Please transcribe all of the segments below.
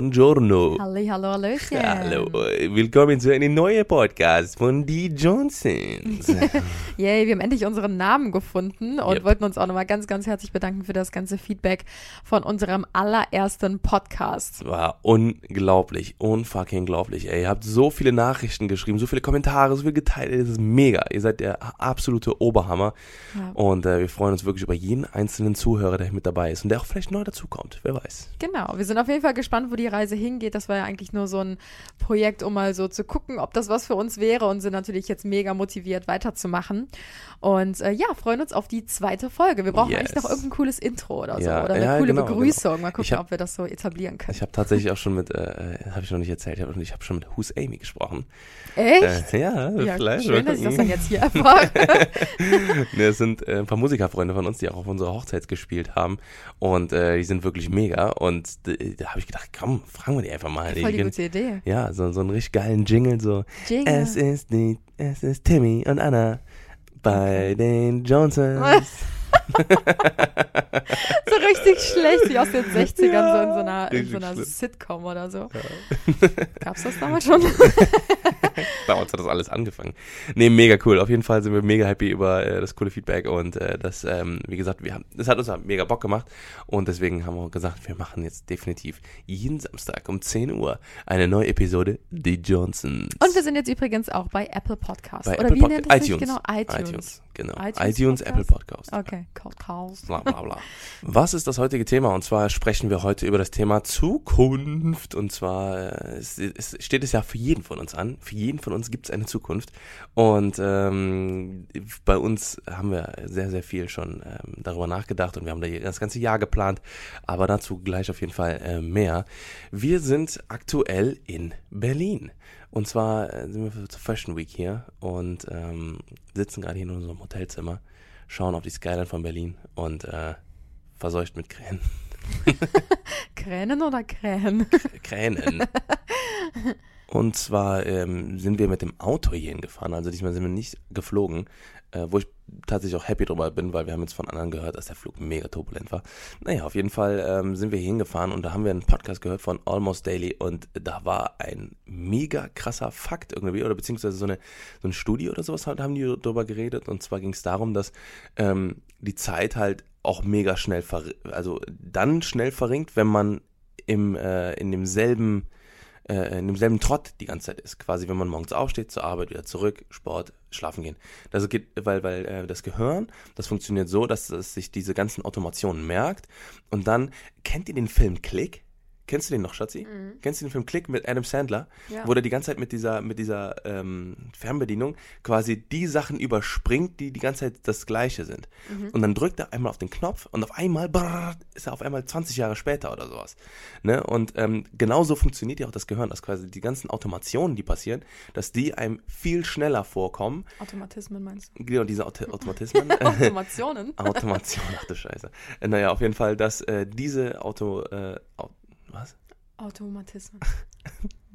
Buongiorno. Halli, hallo, hallöchen. Hallo, willkommen zu einem neuen Podcast von Die Johnsons. Yay, wir haben endlich unseren Namen gefunden und Yep. wollten uns auch nochmal ganz, ganz herzlich bedanken für das ganze Feedback von unserem allerersten Podcast. War unglaublich, unfucking glaublich. Ey, ihr habt so viele Nachrichten geschrieben, so viele Kommentare, so viel geteilt. Das ist mega. Ihr seid der absolute Oberhammer. Ja. Und äh, wir freuen uns wirklich über jeden einzelnen Zuhörer, der mit dabei ist und der auch vielleicht neu dazukommt. Wer weiß. Genau, wir sind auf jeden Fall gespannt, wo die Reise hingeht. Das war ja eigentlich nur so ein Projekt, um mal so zu gucken, ob das was für uns wäre und sind natürlich jetzt mega motiviert, weiterzumachen. Und äh, ja, freuen uns auf die zweite Folge. Wir brauchen Yes. eigentlich noch irgendein cooles Intro oder so Ja, oder eine ja, coole genau, Begrüßung. Mal gucken, hab- ob wir das so etablieren können. Ich habe tatsächlich auch schon mit, äh, habe ich noch nicht erzählt, ich habe schon mit Who's Amy gesprochen. Echt? Äh, ja, ja, vielleicht. schön, dass ich das dann jetzt hier erfahre. Ne, es sind äh, ein paar Musikerfreunde von uns, die auch auf unserer Hochzeit gespielt haben. Und äh, die sind wirklich mega. Und äh, da habe ich gedacht, komm, fragen wir die einfach mal. Voll die Die- gute Idee. ja, so, so einen richtig geilen Jingle, so. Jingle. Es ist die, es ist Timmy und Anna bei den Johnsons. so richtig schlecht, wie aus den 60ern, so in so einer, in so einer. Sitcom oder so. Gab's das damals schon? Damals hat das alles angefangen. Nee, mega cool. Auf jeden Fall sind wir mega happy über äh, das coole Feedback und äh, das, ähm, wie gesagt, wir haben, das hat uns halt mega Bock gemacht und deswegen haben wir gesagt, wir machen jetzt definitiv jeden Samstag um 10 Uhr eine neue Episode Die Johnsons. Und wir sind jetzt übrigens auch bei Apple Podcasts. bei oder Apple wie Pod- nennt sich iTunes. genau? iTunes. iTunes, genau. iTunes iTunes? Apple Podcast. Okay, Podcast. Bla bla bla. Was ist das heutige Thema? Und zwar sprechen wir heute über das Thema Zukunft. Und zwar äh, es, es steht es ja für jeden von uns an. Für jeden von uns gibt es eine Zukunft. Und ähm, bei uns haben wir sehr, sehr viel schon ähm, darüber nachgedacht und wir haben da das ganze Jahr geplant. Aber dazu gleich auf jeden Fall äh, mehr. Wir sind aktuell in Berlin. Und zwar äh, sind wir zur Fashion Week hier und ähm, sitzen gerade hier in unserem Hotelzimmer schauen auf die Skyline von Berlin und äh, verseucht mit Krähen. Kränen oder Krähen? Kränen. und zwar ähm, sind wir mit dem Auto hierhin gefahren, also diesmal sind wir nicht geflogen, äh, wo ich tatsächlich auch happy drüber bin, weil wir haben jetzt von anderen gehört, dass der Flug mega turbulent war. Naja, auf jeden Fall ähm, sind wir hier hingefahren und da haben wir einen Podcast gehört von Almost Daily und da war ein mega krasser Fakt irgendwie oder beziehungsweise so, eine, so ein Studie oder sowas haben die darüber geredet und zwar ging es darum, dass ähm, die Zeit halt auch mega schnell, also dann schnell verringt, wenn man im, äh, in demselben äh, in demselben Trott die ganze Zeit ist. Quasi, wenn man morgens aufsteht, zur Arbeit, wieder zurück, Sport, schlafen gehen. Das geht, weil, weil äh, das Gehirn, das funktioniert so, dass es sich diese ganzen Automationen merkt und dann, kennt ihr den Film Click? Kennst du den noch, Schatzi? Kennst du den Film Click mit Adam Sandler? Ja. Wo der die ganze Zeit mit dieser, mit dieser ähm, Fernbedienung quasi die Sachen überspringt, die die ganze Zeit das Gleiche sind. Und dann drückt er einmal auf den Knopf und auf einmal brrr, ist er auf einmal 20 Jahre später oder sowas. Ne? Und ähm, genauso funktioniert ja auch das Gehirn, dass quasi die ganzen Automationen, die passieren, dass die einem viel schneller vorkommen. Automatismen meinst du? Genau, diese Auto Automatismen. Automationen? Automation, ach du Scheiße. Äh, Naja, auf jeden Fall, dass äh, diese Auto... Äh, was? Automatismen.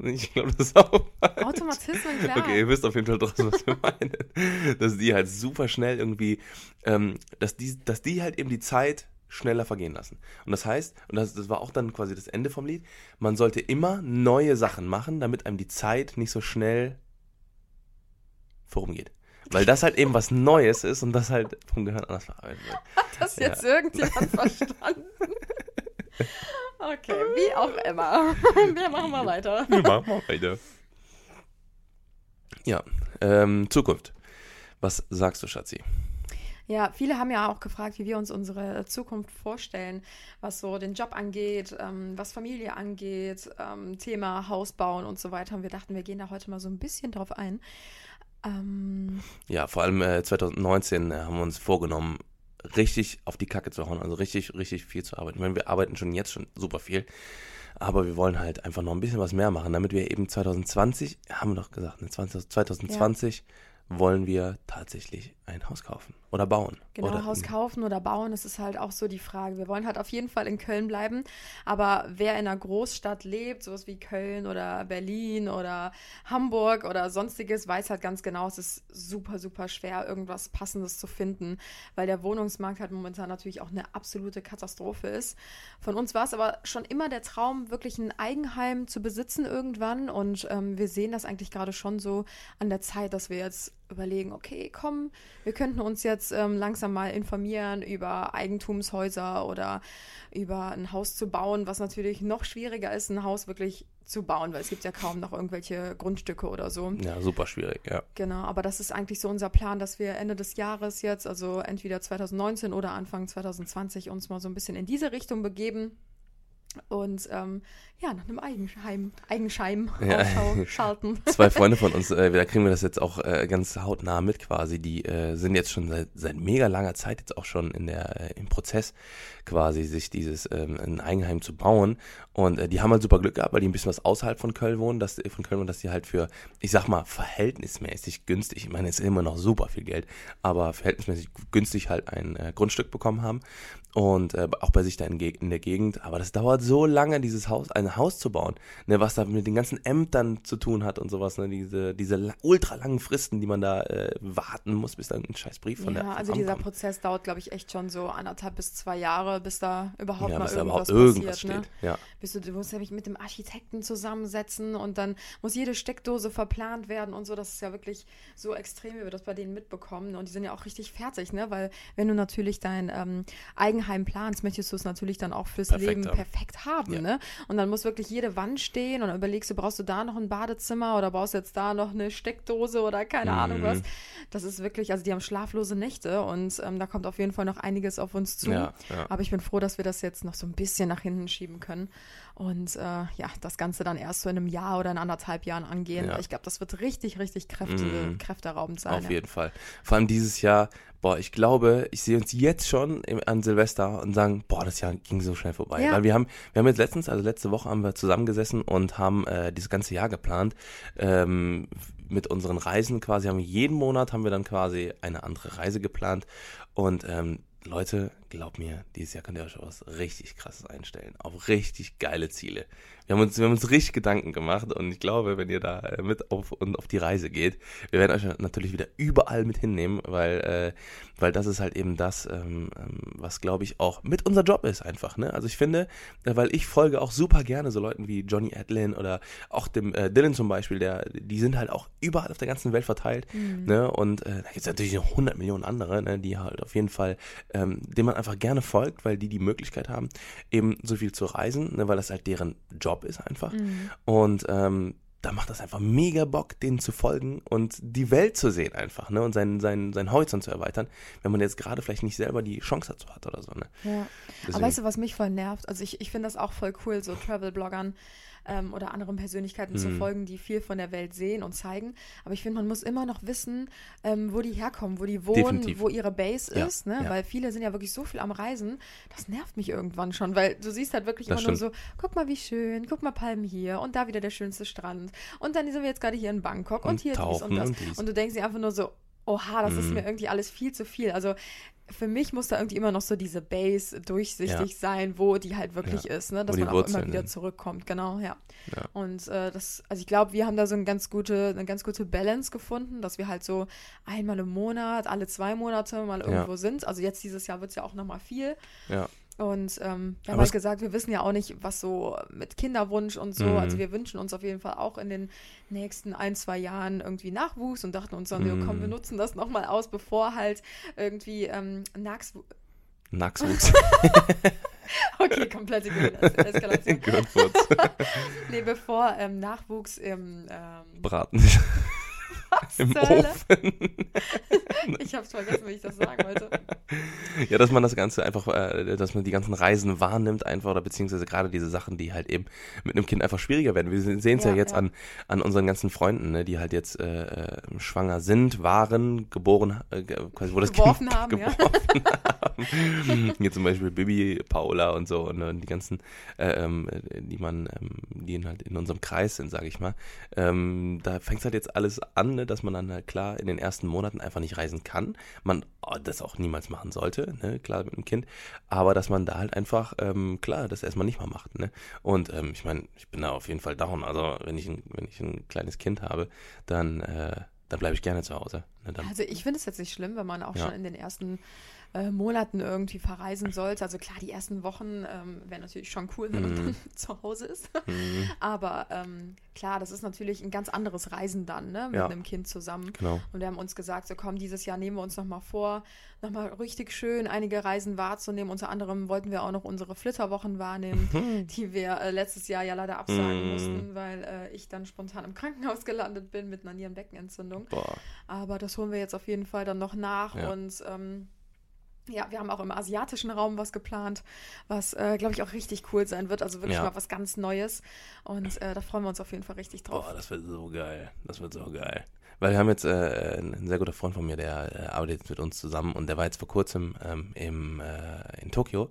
Ich glaube, das ist auch falsch. Automatismen, klar. Okay, ihr wisst auf jeden Fall trotzdem, was wir meinen. Dass die halt super schnell irgendwie, ähm, dass, die, dass die halt eben die Zeit schneller vergehen lassen. Und das heißt, und das, das war auch dann quasi das Ende vom Lied, man sollte immer neue Sachen machen, damit einem die Zeit nicht so schnell vorumgeht. Weil das halt eben was Neues ist und das halt vom Gehirn anders verarbeitet wird. Hat das jetzt irgendjemand verstanden? Okay, wie auch immer. Wir machen mal weiter. Wir machen mal weiter. Ja, ähm, Zukunft. Was sagst du, Schatzi? Ja, viele haben ja auch gefragt, wie wir uns unsere Zukunft vorstellen, was so den Job angeht, ähm, was Familie angeht, ähm, Thema Haus bauen und so weiter. Und wir dachten, wir gehen da heute mal so ein bisschen drauf ein. Ähm, Ja, vor allem äh, 2019 äh, haben wir uns vorgenommen, richtig auf die Kacke zu hauen, also richtig, richtig viel zu arbeiten. Ich meine, wir arbeiten schon jetzt schon super viel, aber wir wollen halt einfach noch ein bisschen was mehr machen, damit wir eben 2020, haben wir doch gesagt, ne, 20, 2020 wollen wir tatsächlich ein Haus kaufen oder bauen. Genau, oder, Haus kaufen oder bauen, das ist halt auch so die Frage. Wir wollen halt auf jeden Fall in Köln bleiben, aber wer in einer Großstadt lebt, sowas wie Köln oder Berlin oder Hamburg oder sonstiges, weiß halt ganz genau, es ist super, super schwer, irgendwas Passendes zu finden, weil der Wohnungsmarkt halt momentan natürlich auch eine absolute Katastrophe ist. Von uns war es aber schon immer der Traum, wirklich ein Eigenheim zu besitzen irgendwann und ähm, wir sehen das eigentlich gerade schon so an der Zeit, dass wir jetzt überlegen, okay, komm, wir könnten uns jetzt ähm, langsam mal informieren über Eigentumshäuser oder über ein Haus zu bauen, was natürlich noch schwieriger ist, ein Haus wirklich zu bauen, weil es gibt ja kaum noch irgendwelche Grundstücke oder so. Ja, super schwierig, ja. Genau, aber das ist eigentlich so unser Plan, dass wir Ende des Jahres jetzt, also entweder 2019 oder Anfang 2020, uns mal so ein bisschen in diese Richtung begeben und ähm, ja, nach einem Eigenheim, Eigenscheim ja. schalten. Zwei Freunde von uns, äh, da kriegen wir das jetzt auch äh, ganz hautnah mit quasi, die äh, sind jetzt schon seit, seit mega langer Zeit jetzt auch schon in der, äh, im Prozess quasi, sich dieses ähm, ein Eigenheim zu bauen und äh, die haben halt super Glück gehabt, weil die ein bisschen was außerhalb von Köln wohnen, dass, von Köln wohnen, dass die halt für, ich sag mal, verhältnismäßig günstig, ich meine, es ist immer noch super viel Geld, aber verhältnismäßig günstig halt ein äh, Grundstück bekommen haben und äh, auch bei sich da in, in, der Gegend. Aber das dauert so lange, dieses Haus, ein Haus zu bauen, ne, was da mit den ganzen Ämtern zu tun hat und sowas, ne, diese, diese ultra langen Fristen, die man da äh, warten muss, bis da ein scheiß Brief von ja, der Ja, also dieser kommt. Prozess dauert, glaube ich, echt schon so anderthalb bis zwei Jahre, bis da überhaupt ja, mal bis irgendwas, da überhaupt irgendwas passiert. Ne? Steht. Ja. Bis du, du musst ja mit dem Architekten zusammensetzen und dann muss jede Steckdose verplant werden und so. Das ist ja wirklich so extrem, wie wir das bei denen mitbekommen. Und die sind ja auch richtig fertig, ne? Weil wenn du natürlich dein ähm, Eigenheim planst, möchtest du es natürlich dann auch fürs Perfekt Leben haben. perfekt haben. Ja. Ne? Und dann muss wirklich jede Wand stehen und dann überlegst du, brauchst du da noch ein Badezimmer oder brauchst du jetzt da noch eine Steckdose oder keine Mhm. Ahnung was. Das ist wirklich, also die haben schlaflose Nächte und ähm, da kommt auf jeden Fall noch einiges auf uns zu. Ja, ja. Aber ich bin froh, dass wir das jetzt noch so ein bisschen nach hinten schieben können und äh, ja, das Ganze dann erst so in einem Jahr oder in anderthalb Jahren angehen. Ja. Ich glaube, das wird richtig, richtig kräfte, Mhm. kräfteraubend sein. Auf ja. jeden Fall. Vor allem dieses Jahr, boah, ich glaube, ich sehe uns jetzt schon im, an Silvester und sagen, boah, das Jahr ging so schnell vorbei. Ja. Weil wir haben, wir haben jetzt letztens, also letzte Woche haben wir zusammengesessen und haben äh, dieses ganze Jahr geplant. Ähm, mit unseren Reisen quasi haben wir jeden Monat haben wir dann quasi eine andere Reise geplant und ähm, Leute, glaubt mir, dieses Jahr könnt ihr euch was richtig krasses einstellen. Auf richtig geile Ziele. Wir haben uns, wir haben uns richtig Gedanken gemacht und ich glaube, wenn ihr da äh, mit auf und auf die Reise geht, wir werden euch natürlich wieder überall mit hinnehmen, weil, äh, weil das ist halt eben das, ähm, ähm, was glaube ich auch mit unser Job ist einfach. Ne? Also ich finde, äh, weil ich folge auch super gerne so Leuten wie Johnny Adlin oder auch dem äh, Dylan zum Beispiel, der, die sind halt auch überall auf der ganzen Welt verteilt. Mhm. Ne? Und äh, da gibt es natürlich noch 100 Millionen andere, ne? die halt auf jeden Fall, ähm, denen man einfach gerne folgt, weil die die Möglichkeit haben, eben so viel zu reisen, ne? weil das halt deren Job ist einfach. Mhm. Und ähm, da macht das einfach mega Bock, denen zu folgen und die Welt zu sehen einfach, ne? Und seinen, seinen, seinen Horizont zu erweitern, wenn man jetzt gerade vielleicht nicht selber die Chance dazu hat oder so, ne? Ja. Deswegen- Aber weißt du, was mich voll nervt? Also ich, ich finde das auch voll cool, so Travel-Bloggern ähm, oder anderen Persönlichkeiten zu Mhm. folgen, die viel von der Welt sehen und zeigen. Aber ich finde, man muss immer noch wissen, ähm, wo die herkommen, wo die wohnen, Definitiv. wo ihre Base Ja, ist, ne? ja. Weil viele sind ja wirklich so viel am Reisen. Das nervt mich irgendwann schon, weil du siehst halt wirklich Das immer nur so, guck mal, wie schön, guck mal Palmen hier und da wieder der schönste Strand. Und dann sind wir jetzt gerade hier in Bangkok und, Und hier dies und das. und dies. und du denkst dir einfach nur so, oha, das ist Mhm. mir irgendwie alles viel zu viel. Also für mich muss da irgendwie immer noch so diese Base durchsichtig sein, wo die halt wirklich ist, ne? dass man auch immer wieder sind. zurückkommt, genau, ja. Ja. Und äh, das, also ich glaube, wir haben da so eine ganz gute, eine ganz gute Balance gefunden, dass wir halt so einmal im Monat, alle zwei Monate mal Ja. irgendwo sind. Also jetzt dieses Jahr wird es ja auch nochmal viel. Ja. Und ähm, wir haben halt es- gesagt, wir wissen ja auch nicht, was so mit Kinderwunsch und so. Mhm. Also wir wünschen uns auf jeden Fall auch in den nächsten ein, zwei Jahren irgendwie Nachwuchs und dachten uns dann, ja, komm, Mhm. wir nutzen das nochmal aus, bevor halt irgendwie ähm, Nachwuchs. Nachwuchs. Okay, komplette Es- Eskalation. Nee, bevor ähm, Nachwuchs im ähm, Braten. Im? Ofen. Ich hab's vergessen, wie ich das sagen wollte. Ja, dass man das Ganze einfach, äh, dass man die ganzen Reisen wahrnimmt einfach oder beziehungsweise gerade diese Sachen, die halt eben mit einem Kind einfach schwieriger werden. Wir sehen es ja, Ja, jetzt ja. An, an unseren ganzen Freunden, ne, die halt jetzt äh, äh, schwanger sind, waren, geboren, äh, quasi wo das Geworfen Kind haben, ja. geworfen haben. Hier zum Beispiel Bibi, Paula und so und, äh, die ganzen, äh, ähm, die man, ähm, die halt in unserem Kreis sind, sage ich mal, ähm, da fängt halt jetzt alles an, ne, dass man dann halt klar in den ersten Monaten einfach nicht reisen kann. Man oh, das auch niemals machen sollte, ne, klar mit einem Kind, aber dass man da halt einfach, ähm, klar, das erstmal nicht mal macht. Ne? Und ähm, ich meine, ich bin da auf jeden Fall down. Also wenn ich ein, wenn ich ein kleines Kind habe, dann, äh, dann bleibe ich gerne zu Hause. Ne? also ich finde es jetzt nicht schlimm, wenn man auch ja. schon in den ersten äh, Monaten irgendwie verreisen sollte. Also klar, die ersten Wochen ähm, wäre natürlich schon cool, wenn man mm. dann zu Hause ist. Mm. Aber ähm, klar, das ist natürlich ein ganz anderes Reisen dann, ne, mit ja. einem Kind zusammen. Genau. Und wir haben uns gesagt, so komm, dieses Jahr nehmen wir uns nochmal vor, nochmal richtig schön einige Reisen wahrzunehmen. Unter anderem wollten wir auch noch unsere Flitterwochen wahrnehmen, mhm. die wir äh, letztes Jahr ja leider absagen mm. mussten, weil äh, ich dann spontan im Krankenhaus gelandet bin mit einer Nierenbeckenentzündung. Boah. Aber das holen wir jetzt auf jeden Fall dann noch nach ja. und ähm, ja, wir haben auch im asiatischen Raum was geplant, was, äh, glaube ich, auch richtig cool sein wird. Also wirklich ja. mal was ganz Neues. Und äh, da freuen wir uns auf jeden Fall richtig drauf. Oh, das wird so geil. Das wird so geil. Weil wir haben jetzt äh, ein sehr guter Freund von mir, der äh, arbeitet mit uns zusammen und der war jetzt vor kurzem ähm, im, äh, in Tokio.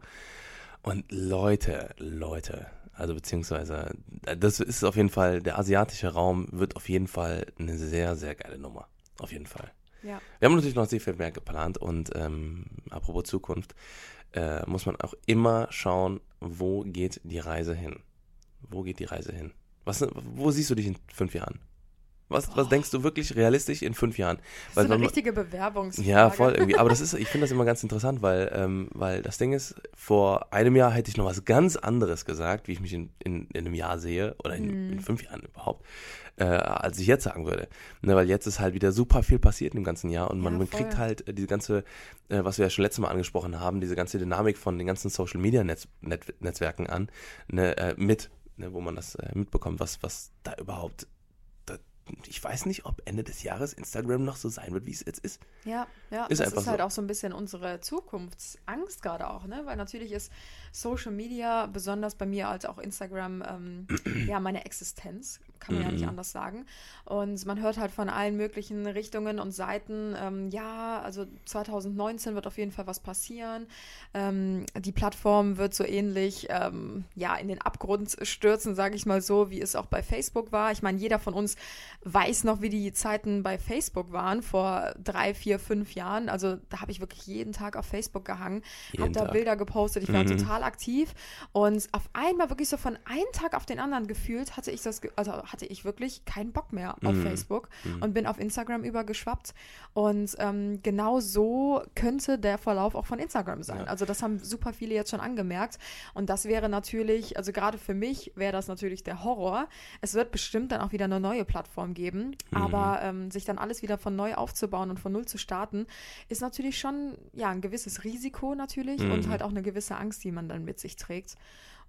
Und Leute, Leute, also beziehungsweise, das ist auf jeden Fall, der asiatische Raum wird auf jeden Fall eine sehr, sehr geile Nummer. Auf jeden Fall. Ja. Wir haben natürlich noch sehr viel mehr geplant und ähm, apropos Zukunft, äh, muss man auch immer schauen, wo geht die Reise hin? Wo geht die Reise hin? Was, wo siehst du dich in fünf Jahren? Was, was denkst du wirklich realistisch in fünf Jahren? Das weil, ist eine richtige Bewerbungsfrage. Ja, voll irgendwie. Aber das ist, ich finde das immer ganz interessant, weil, ähm, weil das Ding ist, vor einem Jahr hätte ich noch was ganz anderes gesagt, wie ich mich in, in, in einem Jahr sehe oder in, mm. in fünf Jahren überhaupt äh, als ich jetzt sagen würde. Ne, weil jetzt ist halt wieder super viel passiert im ganzen Jahr und man, ja, man kriegt halt äh, diese ganze, äh, was wir ja schon letztes Mal angesprochen haben, diese ganze Dynamik von den ganzen Social Media Netz, Net, Netzwerken an, ne, äh, mit, ne, wo man das äh, mitbekommt, was, was da überhaupt ich weiß nicht, ob Ende des Jahres Instagram noch so sein wird, wie es jetzt ist. Ja, ja, ist das ist halt so. auch so ein bisschen unsere Zukunftsangst gerade auch, ne? Weil natürlich ist Social Media, besonders bei mir als auch Instagram, ähm, ja, meine Existenz, kann man mhm. ja nicht mhm. anders sagen. Und man hört halt von allen möglichen Richtungen und Seiten, ähm, ja, also 2019 wird auf jeden Fall was passieren. Ähm, die Plattform wird so ähnlich, ähm, ja, in den Abgrund stürzen, sage ich mal so, wie es auch bei Facebook war. Ich meine, jeder von uns weiß noch, wie die Zeiten bei Facebook waren vor drei, vier, fünf Jahren. Also da habe ich wirklich jeden Tag auf Facebook gehangen, habe da Bilder gepostet. Ich war mhm. total aktiv und auf einmal wirklich so von einem Tag auf den anderen gefühlt hatte ich das, also hatte ich wirklich keinen Bock mehr auf mhm. Facebook mhm. und bin auf Instagram übergeschwappt. Und ähm, genau so könnte der Verlauf auch von Instagram sein. Ja. Also das haben super viele jetzt schon angemerkt. Und das wäre natürlich, also gerade für mich wäre das natürlich der Horror. Es wird bestimmt dann auch wieder eine neue Plattform geben. Mhm. Aber ähm, sich dann alles wieder von neu aufzubauen und von null zu starten, ist natürlich schon ja ein gewisses Risiko natürlich mhm. und halt auch eine gewisse Angst, die man dann mit sich trägt.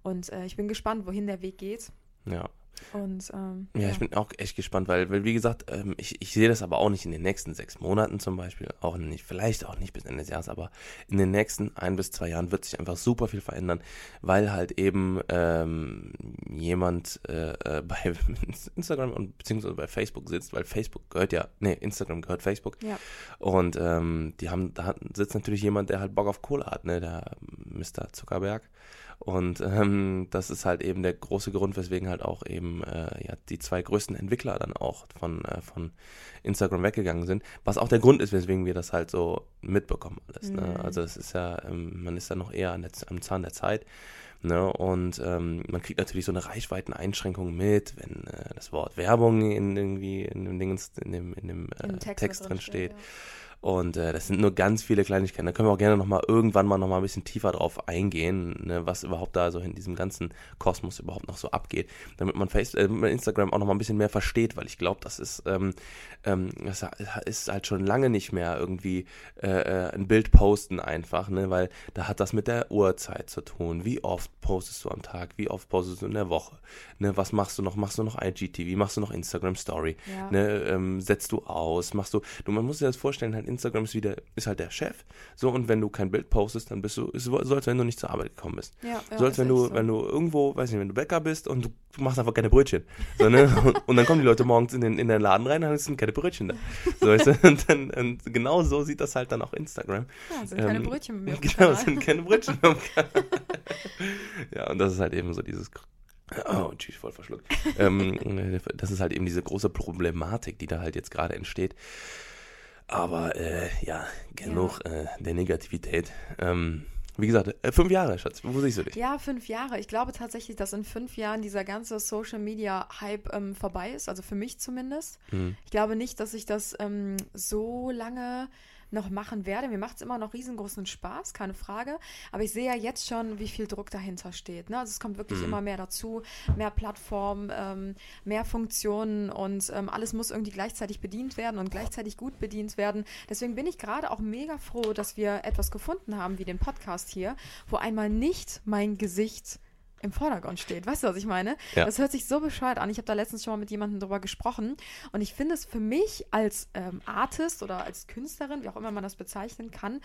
Und äh, ich bin gespannt, wohin der Weg geht. Ja. Und, ähm, ja, ja, ich bin auch echt gespannt, weil, weil wie gesagt, ähm, ich, ich sehe das aber auch nicht in den nächsten sechs Monaten zum Beispiel, auch nicht, vielleicht auch nicht bis Ende des Jahres, aber in den nächsten ein bis zwei Jahren wird sich einfach super viel verändern, weil halt eben ähm, jemand äh, äh bei Instagram und beziehungsweise bei Facebook sitzt, weil Facebook gehört ja, nee, Instagram gehört Facebook. Ja. Und ähm, die haben, da sitzt natürlich jemand, der halt Bock auf Kohle hat, ne, der Mr. Zuckerberg. Und ähm, das ist halt eben der große Grund, weswegen halt auch eben äh, ja, die zwei größten Entwickler dann auch von, äh, von Instagram weggegangen sind. Was auch der Grund ist, weswegen wir das halt so mitbekommen alles. Ne? Mhm. Also es ist ja, ähm, man ist da noch eher an der, am Zahn der Zeit. Ne? Und ähm, man kriegt natürlich so eine Reichweiteneinschränkung mit, wenn äh, das Wort Werbung in irgendwie in dem Dingens, in dem, in dem äh, Text, Text drin steht. Ja. Und äh, das sind nur ganz viele Kleinigkeiten. Da können wir auch gerne nochmal irgendwann mal nochmal ein bisschen tiefer drauf eingehen, ne, was überhaupt da so in diesem ganzen Kosmos überhaupt noch so abgeht, damit man, Face äh, Instagram auch nochmal ein bisschen mehr versteht, weil ich glaube, das ist, ähm, ähm, das ist halt schon lange nicht mehr irgendwie äh, äh, ein Bild posten einfach, ne, weil da hat das mit der Uhrzeit zu tun. Wie oft postest du am Tag? Wie oft postest du in der Woche? Ne, was machst du noch? Machst du noch IGTV? Machst du noch Instagram Story? Ja. Ne, ähm, setzt du aus? Machst du, du, man muss sich das vorstellen, halt Instagram ist wieder, ist halt der Chef. So, und wenn du kein Bild postest, dann bist du, ist so, als wenn du nicht zur Arbeit gekommen bist. Ja, ja, so als wenn du, so. wenn du irgendwo, weiß nicht, wenn du Bäcker bist und du, machst einfach keine Brötchen. So, ne? und, und, dann kommen die Leute morgens in den, in den Laden rein, dann sind keine Brötchen da. So, weißt du? und, dann, und genau so sieht das halt dann auch Instagram. Ja, sind ähm, keine Brötchen mehr. Genau, sind keine Brötchen mehr. ja, und das ist halt eben so dieses Oh, tschüss, voll verschluckt. ähm, das ist halt eben diese große Problematik, die da halt jetzt gerade entsteht. Aber äh, ja, genug ja. Äh, der Negativität. Ähm, wie gesagt, äh, fünf Jahre, Schatz. Wo siehst du dich? Ja, fünf Jahre. Ich glaube tatsächlich, dass in fünf Jahren dieser ganze Social Media Hype ähm, vorbei ist. Also für mich zumindest. Mhm. Ich glaube nicht, dass ich das ähm, so lange noch machen werde. Mir macht es immer noch riesengroßen Spaß, keine Frage. Aber ich sehe ja jetzt schon, wie viel Druck dahinter steht. Ne? Also es kommt wirklich mhm. immer mehr dazu, mehr Plattformen, ähm, mehr Funktionen und ähm, alles muss irgendwie gleichzeitig bedient werden und gleichzeitig gut bedient werden. Deswegen bin ich gerade auch mega froh, dass wir etwas gefunden haben wie den Podcast hier, wo einmal nicht mein Gesicht im Vordergrund steht. Weißt du, was ich meine? Ja. Das hört sich so bescheuert an. Ich habe da letztens schon mal mit jemandem drüber gesprochen und ich finde es für mich als ähm, Artist oder als Künstlerin, wie auch immer man das bezeichnen kann,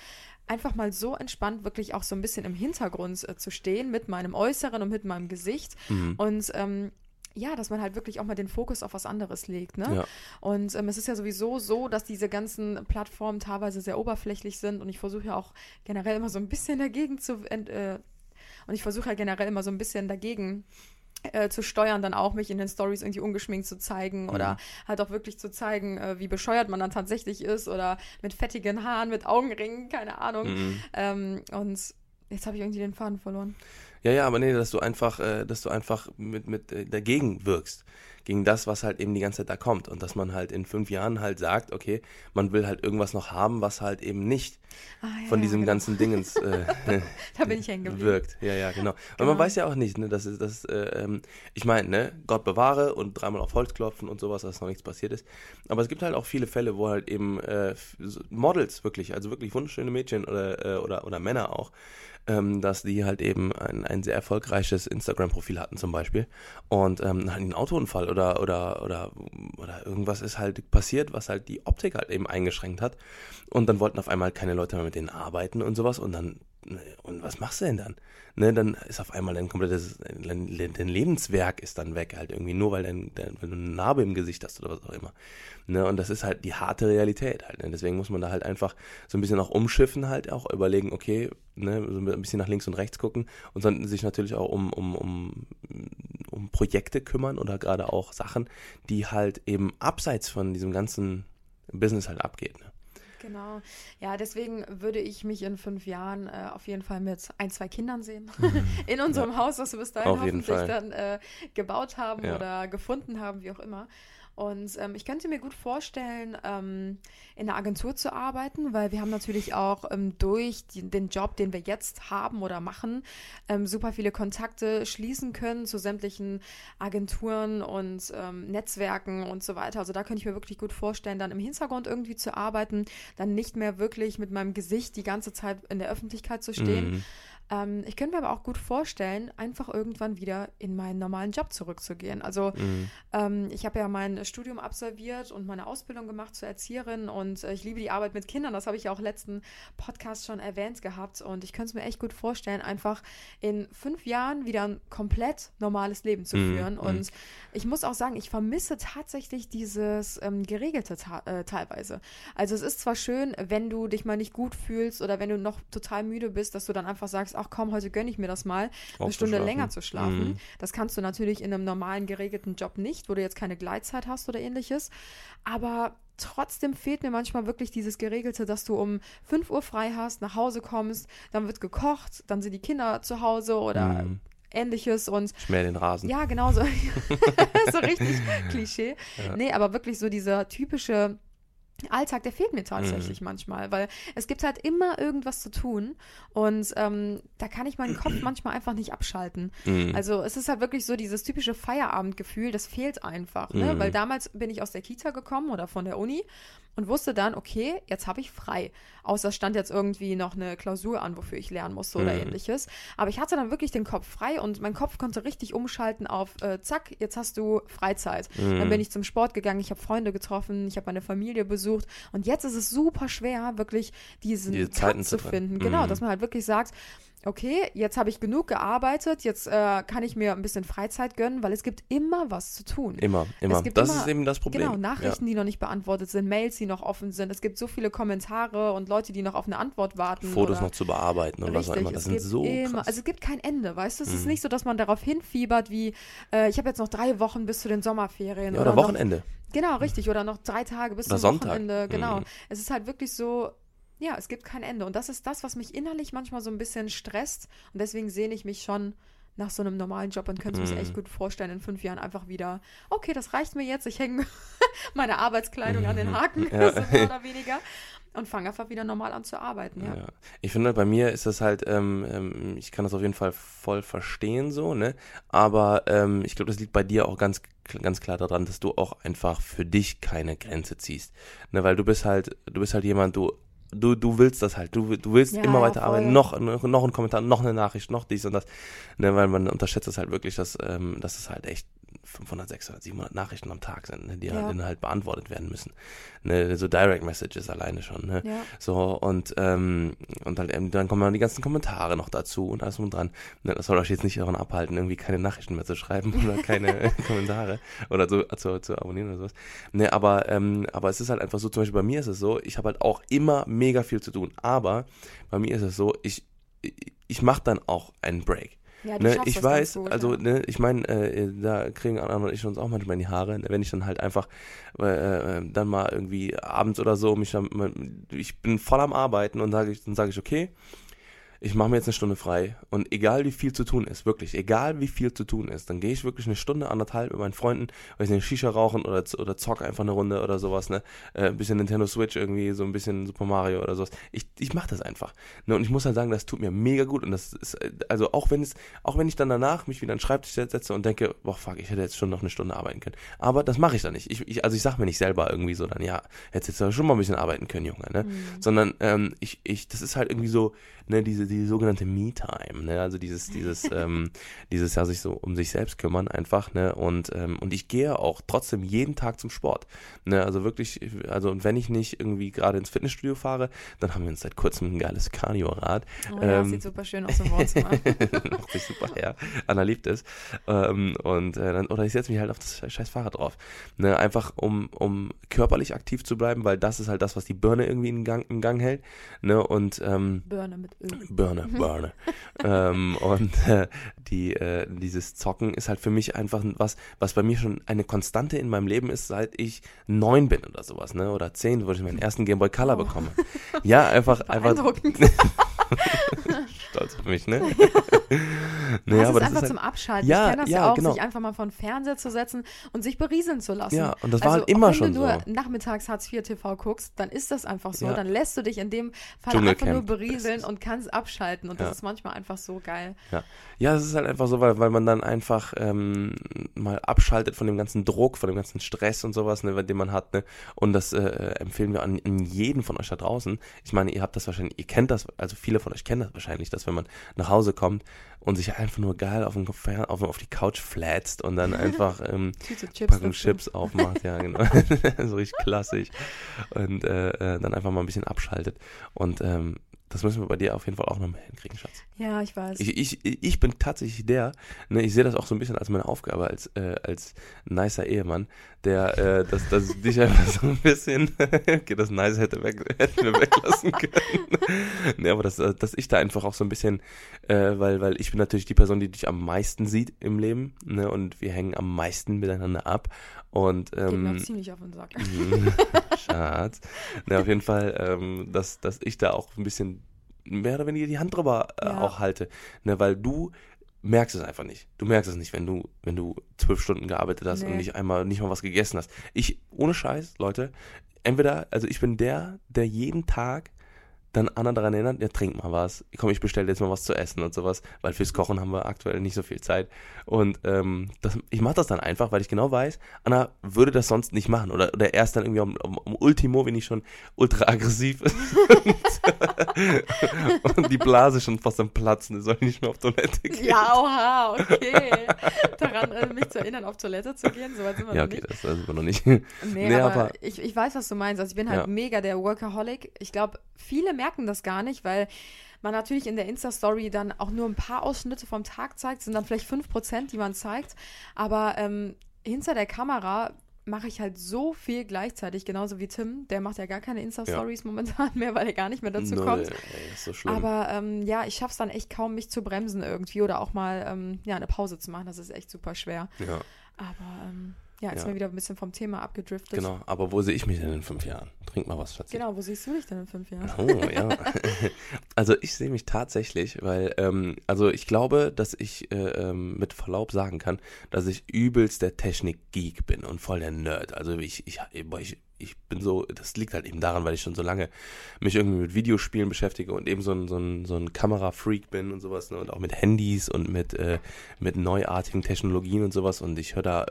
einfach mal so entspannt, wirklich auch so ein bisschen im Hintergrund äh, zu stehen mit meinem Äußeren und mit meinem Gesicht mhm. und ähm, ja, dass man halt wirklich auch mal den Fokus auf was anderes legt. Ne? Ja. Und ähm, es ist ja sowieso so, dass diese ganzen Plattformen teilweise sehr oberflächlich sind und ich versuche ja auch generell immer so ein bisschen dagegen zu, äh, und ich versuche ja generell immer so ein bisschen dagegen äh, zu steuern, dann auch mich in den Stories irgendwie ungeschminkt zu zeigen mhm. oder halt auch wirklich zu zeigen, äh, wie bescheuert man dann tatsächlich ist oder mit fettigen Haaren, mit Augenringen, keine Ahnung. Mhm. Ähm, und jetzt habe ich irgendwie den Faden verloren. Ja, ja, aber nee, dass du einfach, äh, dass du einfach mit, mit äh, dagegen wirkst gegen das, was halt eben die ganze Zeit da kommt. Und dass man halt in fünf Jahren halt sagt, okay, man will halt irgendwas noch haben, was halt eben nicht ah, ja, von diesem genau. ganzen Dingens äh, da bin ich wirkt. Ja, ja, genau. genau. Und man weiß ja auch nicht, ne, dass das, äh, ähm, ich meine, ne, Gott bewahre und dreimal auf Holz klopfen und sowas, dass noch nichts passiert ist. Aber es gibt halt auch viele Fälle, wo halt eben äh, Models wirklich, also wirklich wunderschöne Mädchen oder, äh, oder, oder Männer auch, ähm, dass die halt eben ein, ein sehr erfolgreiches Instagram-Profil hatten zum Beispiel und ähm, ein Autounfall oder, oder, oder, oder irgendwas ist halt passiert, was halt die Optik halt eben eingeschränkt hat und dann wollten auf einmal keine Leute mehr mit denen arbeiten und sowas und dann und was machst du denn dann? Ne, dann ist auf einmal dein komplettes, dein, dein Lebenswerk ist dann weg, halt irgendwie nur, weil, dein, dein, weil du eine Narbe im Gesicht hast oder was auch immer. Ne, und das ist halt die harte Realität halt. Ne? Deswegen muss man da halt einfach so ein bisschen auch umschiffen, halt auch überlegen, okay, ne, so ein bisschen nach links und rechts gucken und dann sich natürlich auch um, um, um, um Projekte kümmern oder gerade auch Sachen, die halt eben abseits von diesem ganzen Business halt abgeht. Ne? Genau. Ja, deswegen würde ich mich in fünf Jahren äh, auf jeden Fall mit ein, zwei Kindern sehen. Mhm. in unserem ja. Haus, was wir bis dahin auf hoffentlich dann äh, gebaut haben ja. oder gefunden haben, wie auch immer. Und ähm, ich könnte mir gut vorstellen, ähm, in einer Agentur zu arbeiten, weil wir haben natürlich auch ähm, durch die, den Job, den wir jetzt haben oder machen, ähm, super viele Kontakte schließen können zu sämtlichen Agenturen und ähm, Netzwerken und so weiter. Also da könnte ich mir wirklich gut vorstellen, dann im Hintergrund irgendwie zu arbeiten, dann nicht mehr wirklich mit meinem Gesicht die ganze Zeit in der Öffentlichkeit zu stehen. Mhm ähm, ich könnte mir aber auch gut vorstellen, einfach irgendwann wieder in meinen normalen Job zurückzugehen. Also mhm. ähm, ich habe ja mein Studium absolviert und meine Ausbildung gemacht zur Erzieherin und äh, ich liebe die Arbeit mit Kindern. Das habe ich ja auch letzten Podcast schon erwähnt gehabt und ich könnte es mir echt gut vorstellen, einfach in fünf Jahren wieder ein komplett normales Leben zu mhm. führen. Mhm. Und ich muss auch sagen, ich vermisse tatsächlich dieses ähm, Geregelte äh, teilweise. Also es ist zwar schön, wenn du dich mal nicht gut fühlst oder wenn du noch total müde bist, dass du dann einfach sagst, ach komm, heute gönne ich mir das mal, eine Stunde länger zu schlafen. Mhm. Das kannst du natürlich in einem normalen geregelten Job nicht, wo du jetzt keine Gleitzeit hast oder ähnliches. Aber trotzdem fehlt mir manchmal wirklich dieses Geregelte, dass du um 5 Uhr frei hast, nach Hause kommst, dann wird gekocht, dann sind die Kinder zu Hause oder mhm. ähnliches und Schmäh den Rasen. Ja, genau so. so richtig Klischee. Ja. Nee, aber wirklich so dieser typische Alltag, der fehlt mir tatsächlich mhm. manchmal, weil es gibt halt immer irgendwas zu tun und ähm, da kann ich meinen Kopf manchmal einfach nicht abschalten. Mhm. Also es ist halt wirklich so dieses typische Feierabendgefühl, das fehlt einfach, ne? Mhm. weil damals bin ich aus der Kita gekommen oder von der Uni und wusste dann, okay, jetzt habe ich frei. Außer es stand jetzt irgendwie noch eine Klausur an, wofür ich lernen musste oder mhm. ähnliches. Aber ich hatte dann wirklich den Kopf frei und mein Kopf konnte richtig umschalten auf, äh, zack, jetzt hast du Freizeit. Mhm. Dann bin ich zum Sport gegangen, ich habe Freunde getroffen, ich habe meine Familie besucht und jetzt ist es super schwer, wirklich diesen Diese Zeiten zu finden. Genau, mhm. dass man halt wirklich sagt, okay, jetzt habe ich genug gearbeitet, jetzt äh, kann ich mir ein bisschen Freizeit gönnen, weil es gibt immer was zu tun. Immer, immer. Das immer- ist eben das Problem. Genau, Nachrichten, die noch nicht beantwortet sind, Mails, die noch offen sind. Es gibt so viele Kommentare und Leute, die noch auf eine Antwort warten. ja. Fotos oder noch zu bearbeiten und was auch immer. Das sind so immer, krass. also es gibt kein Ende, weißt du? Es ist Mhm. nicht so, dass man darauf hinfiebert, wie äh, ich habe jetzt noch drei Wochen bis zu den Sommerferien ja, oder noch, Wochenende. Genau, richtig. Oder noch drei Tage bis Oder zum Sonntag. Wochenende. Genau. Mhm. Es ist halt wirklich so, ja, es gibt kein Ende. Und das ist das, was mich innerlich manchmal so ein bisschen stresst. Und deswegen sehne ich mich schon nach so einem normalen Job und könnte es mir Mhm. echt gut vorstellen, in fünf Jahren einfach wieder, okay, das reicht mir jetzt. Ich hänge meine Arbeitskleidung an den Haken, Mhm. Ja. so mehr oder weniger. Und fange einfach wieder normal an zu arbeiten, ja. Ja. Ich finde, bei mir ist das halt, ähm, ähm, ich kann das auf jeden Fall voll verstehen so, ne? Aber ähm, ich glaube, das liegt bei dir auch ganz, ganz klar daran, dass du auch einfach für dich keine Grenze ziehst. Ne? Weil du bist halt, du bist halt jemand, du, du, du willst das halt, du, du willst Ja, immer weiter arbeiten, voll. noch, noch noch ein Kommentar, noch eine Nachricht, noch dies und das. Ne? Weil man unterschätzt es halt wirklich, dass, ähm, dass es halt echt 500, 600, 700 Nachrichten am Tag sind, ne? die Ja. halt, halt beantwortet werden müssen. Ne? So Direct Messages alleine schon. Ne? Ja. So, und, ähm, und dann, ähm, dann kommen dann die ganzen Kommentare noch dazu und alles drum und dran. Ne, das soll euch jetzt nicht daran abhalten, irgendwie keine Nachrichten mehr zu schreiben oder keine Kommentare oder so zu, zu abonnieren oder sowas. Ne, aber, ähm, aber es ist halt einfach so, zum Beispiel bei mir ist es so, ich habe halt auch immer mega viel zu tun. Aber bei mir ist es so, ich, ich mache dann auch einen Break. Ja, du Ne, schaffst ich weiß, gut, also ja. ne, ich meine, äh, da kriegen Anna und ich uns auch manchmal in die Haare, ne, wenn ich dann halt einfach äh, äh, dann mal irgendwie abends oder so mich dann, ich bin voll am Arbeiten und sage ich, dann sage ich, okay, ich mache mir jetzt eine Stunde frei und egal wie viel zu tun ist, wirklich, egal wie viel zu tun ist, dann gehe ich wirklich eine Stunde, anderthalb mit meinen Freunden, weiß nicht, Shisha rauchen oder, oder zock einfach eine Runde oder sowas, ne, äh, ein bisschen Nintendo Switch irgendwie, so ein bisschen Super Mario oder sowas. Ich, ich mache das einfach. Ne, und ich muss halt sagen, das tut mir mega gut und das ist, äh, also auch wenn es, auch wenn ich dann danach mich wieder an den Schreibtisch setze und denke, boah, fuck, ich hätte jetzt schon noch eine Stunde arbeiten können. Aber das mache ich dann nicht. Ich, ich, also ich sag mir nicht selber irgendwie so dann, ja, hättest jetzt schon mal ein bisschen arbeiten können, Junge, ne? Mhm. Sondern ähm, ich, ich, das ist halt irgendwie so, ne, diese, die sogenannte Me-Time, ne? Also dieses, dieses, ähm, dieses ja sich so um sich selbst kümmern einfach, ne? Und, ähm, und ich gehe auch trotzdem jeden Tag zum Sport. Ne? Also wirklich, also und wenn ich nicht irgendwie gerade ins Fitnessstudio fahre, dann haben wir uns seit kurzem ein geiles Cardio-Rad. Oh, ja, ähm, sieht super schön aus im Wohnzimmer. Macht sich super her. Anna liebt es. Ähm, und äh, dann, oder ich setze mich halt auf das scheiß Fahrrad drauf. Ne, einfach um, um körperlich aktiv zu bleiben, weil das ist halt das, was die Birne irgendwie in Gang, im Gang hält. Ne, und ähm, Birne mit Öl. Birne, Birne. ähm, und äh, die, äh, dieses Zocken ist halt für mich einfach was, was bei mir schon eine Konstante in meinem Leben ist, seit ich neun bin oder sowas, ne? Oder zehn, wo ich meinen ersten Game Boy Color Oh. bekomme. Ja, einfach, einfach Auf mich, ne? das naja, ist aber das einfach ist zum halt, Abschalten. Ja, ich kenne das ja, ja, auch, genau. sich einfach mal vor den Fernseher zu setzen und sich berieseln zu lassen. Ja, und das war also, halt immer wenn schon du nur so. nachmittags Hartz IV TV guckst, dann ist das einfach so. Ja. Dann lässt du dich in dem Fall einfach nur berieseln und kannst abschalten. Und das Ja. ist manchmal einfach so geil. Ja, es ist halt einfach so, weil, weil man dann einfach ähm, mal abschaltet von dem ganzen Druck, von dem ganzen Stress und sowas, ne, den man hat, ne? Und das äh, empfehlen wir an, an jeden von euch da draußen. Ich meine, ihr habt das wahrscheinlich, ihr kennt das, also viele von euch kennen das wahrscheinlich, dass wenn man nach Hause kommt und sich einfach nur geil auf, den, auf, auf die Couch flatzt und dann einfach ähm, Chips. Packung. Chips aufmacht, ja, genau. so richtig klassisch. Und äh, äh, dann einfach mal ein bisschen abschaltet. Und ähm, das müssen wir bei dir auf jeden Fall auch nochmal hinkriegen, Schatz. Ja, ich weiß. Ich, ich, ich bin tatsächlich der, ne, ich sehe das auch so ein bisschen als meine Aufgabe, als, äh, als nicer Ehemann, der, äh, dass, dass dich einfach so ein bisschen, okay, das Nice hätte, weg, hätten wir weglassen können. ne, aber dass, dass ich da einfach auch so ein bisschen, äh, weil, weil ich bin natürlich die Person, die dich am meisten sieht im Leben, ne, und wir hängen am meisten miteinander ab. Und, Geht ähm, auch ziemlich auf den Sack. Schatz. Na, auf jeden Fall, ähm, dass, dass ich da auch ein bisschen mehr oder weniger die Hand drüber äh, Ja. auch halte. Ne, weil du merkst es einfach nicht. Du merkst es nicht, wenn du, wenn du zwölf Stunden gearbeitet hast und Nee. nicht einmal, nicht mal was gegessen hast. Ich, ohne Scheiß, Leute, entweder, also ich bin der, der jeden Tag dann Anna daran erinnert, ja, trink mal was. Komm, ich bestelle jetzt mal was zu essen und sowas, weil fürs Kochen haben wir aktuell nicht so viel Zeit. Und ähm, das, ich mache das dann einfach, weil ich genau weiß, Anna würde das sonst nicht machen. Oder, oder erst dann irgendwie um, um, um Ultimo, wenn ich schon ultra aggressiv ist und, und die Blase schon fast am Platzen, soll ich nicht mehr auf Toilette gehen. Ja, oha, okay. Daran äh, mich zu erinnern, auf Toilette zu gehen, soweit sind wir Ja, noch okay, nicht. das, das sind wir noch nicht. Nee, Nee, aber, aber- ich, ich weiß, was du meinst. Also ich bin halt Ja. mega der Workaholic. Ich glaube, viele merken das gar nicht, weil man natürlich in der Insta-Story dann auch nur ein paar Ausschnitte vom Tag zeigt, sind dann vielleicht 5%, die man zeigt. Aber ähm, hinter der Kamera mache ich halt so viel gleichzeitig, genauso wie Tim. Der macht ja gar keine Insta-Stories ja. momentan mehr, weil er gar nicht mehr dazu Null, kommt. Ey, ist so schlimm. Aber ähm, ja, ich schaffe es dann echt kaum, mich zu bremsen irgendwie oder auch mal ähm, ja, eine Pause zu machen. Das ist echt super schwer. Ja. Aber ähm, ja, jetzt ja. wir wieder ein bisschen vom Thema abgedriftet. Genau, aber wo sehe ich mich denn in fünf Jahren? Trink mal was, Schatzi. Genau, wo siehst du dich denn in fünf Jahren? Oh, ja. also ich sehe mich tatsächlich, weil, ähm, also ich glaube, dass ich äh, ähm, mit Verlaub sagen kann, dass ich übelst der Technik-Geek bin und voll der Nerd. Also ich, ich, ich, ich bin so, das liegt halt eben daran, weil ich schon so lange mich irgendwie mit Videospielen beschäftige und eben so ein, so ein, so ein Kamera-Freak bin und sowas ne? und auch mit Handys und mit, äh, mit neuartigen Technologien und sowas und ich höre da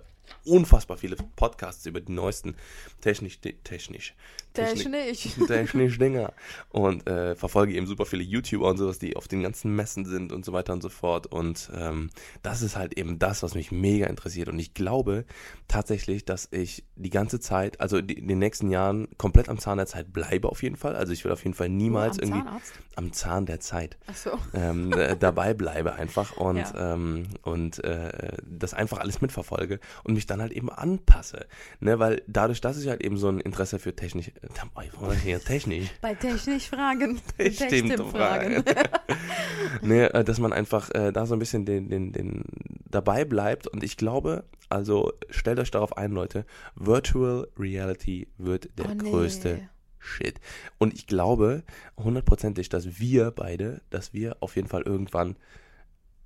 unfassbar viele Podcasts über die neuesten technisch, technisch, Technisch. Technisch Dinger. Und äh, verfolge eben super viele YouTuber und sowas, die auf den ganzen Messen sind und so weiter und so fort. Und ähm, das ist halt eben das, was mich mega interessiert. Und ich glaube tatsächlich, dass ich die ganze Zeit, also die, in den nächsten Jahren, komplett am Zahn der Zeit bleibe auf jeden Fall. Also ich will auf jeden Fall niemals oh, am irgendwie Zahnarzt? am Zahn der Zeit so. ähm, dabei bleibe einfach und, ja. ähm, und äh, das einfach alles mitverfolge und mich dann halt eben anpasse. Ne? Weil dadurch, dass ich halt eben so ein Interesse für Technik, hier technisch. Bei technisch Fragen. Stimmt, Fragen. nee, äh, dass man einfach äh, da so ein bisschen den, den, den dabei bleibt. Und ich glaube, also stellt euch darauf ein, Leute, Virtual Reality wird der oh, nee. größte Shit. Und ich glaube hundertprozentig, dass wir beide, dass wir auf jeden Fall irgendwann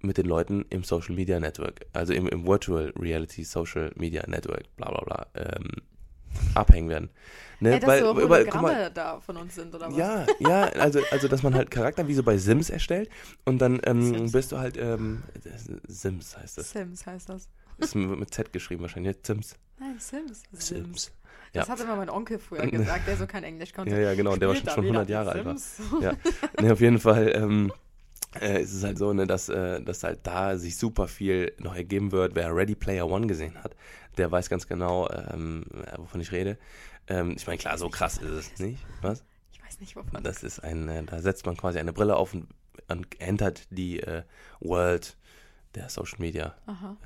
mit den Leuten im Social Media Network, also im, im Virtual Reality Social Media Network, bla bla bla, ähm, abhängen werden. Ne? Ey, dass Weil, so Hologramme da von uns sind, oder was? Ja, ja, also, also dass man halt Charakter wie so bei Sims erstellt und dann ähm, bist du halt, ähm, Sims heißt das. Sims heißt das. Ist mit Z geschrieben wahrscheinlich, Sims. Nein, Sims. Sims. Sims. Das hat immer mein Onkel früher gesagt, der so kein Englisch konnte. Ja, ja, genau, der war schon, schon 100 Jahre alt war. Ja, nee, auf jeden Fall ähm, äh, ist es halt so, ne, dass, äh, dass halt da sich super viel noch ergeben wird. Wer Ready Player One gesehen hat, der weiß ganz genau, ähm, wovon ich rede. Ähm, ich meine, klar, so krass ist es nicht. Was? Ich weiß nicht, wovon. Das ist ein, äh, da setzt man quasi eine Brille auf und, und entert die äh, World der Social Media